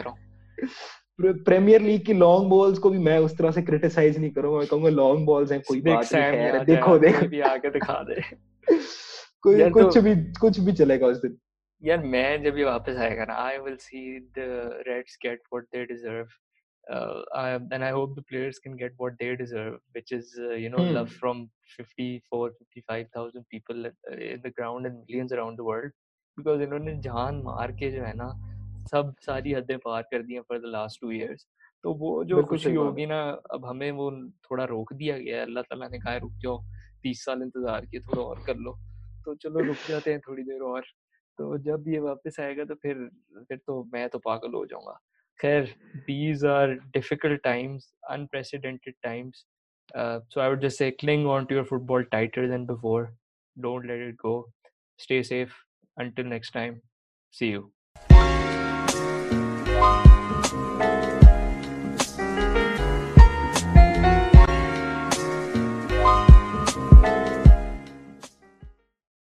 प्रीमियर लीग की लॉन्ग बॉल्स को भी मैं उस तरह से क्रिटिसाइज नहीं करूँगा मैं कहूँगा लॉन्ग बॉल्स हैं कोई बात नहीं है देखो देखो भी आके दिखा दे कोई कुछ तो, भी कुछ भी चलेगा उस दिन यार मैं जब ये वापस आएगा ना I will see the Reds get what they deserve uh, I, and I hope the players can get what they deserve, which is uh, you know hmm. love from 54, 55,000 people in the ground and millions around the world. Because इन्होंने जान मार के जो है ना सब सारी हदें पार कर दी हैं for the last two years तो वो जो खुशी होगी ना अब हमें वो थोड़ा रोक दिया गया है। अल्लाह ताला ने कहा रुक जाओ तीस साल इंतज़ार किए थोड़ा और कर लो। तो चलो रुक जाते हैं थोड़ी देर और। तो जब ये वापस आएगा तो फिर फिर तो मैं तो पागल हो जाऊँगा। खैर these are difficult times unprecedented times so I would just say cling on to your football tighter than before. Don't let it go. Stay safe. Until next time, see you.